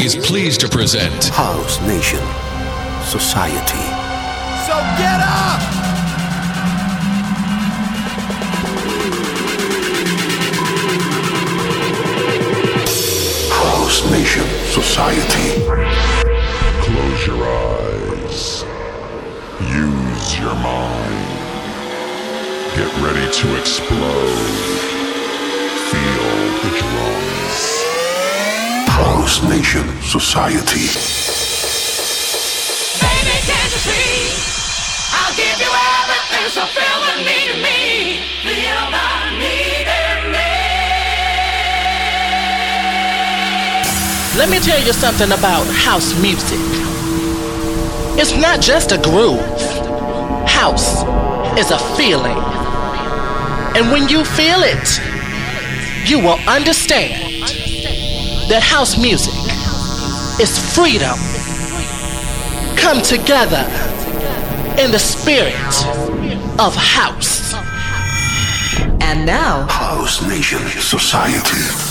is pleased to present House Nation Society. So get up! House Nation Society. Close your eyes. Use your mind. Get ready to explode. Feel the drums. House Nation Society. Baby, can't you see? I'll give you everything, so feel the need in me. Feel the need in me. Let me tell you something about house music. It's not just a groove. House is a feeling. And when you feel it, you will understand that house music is freedom. Come together in the spirit of house. And now, House Nation Society.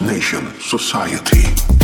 Nation Society.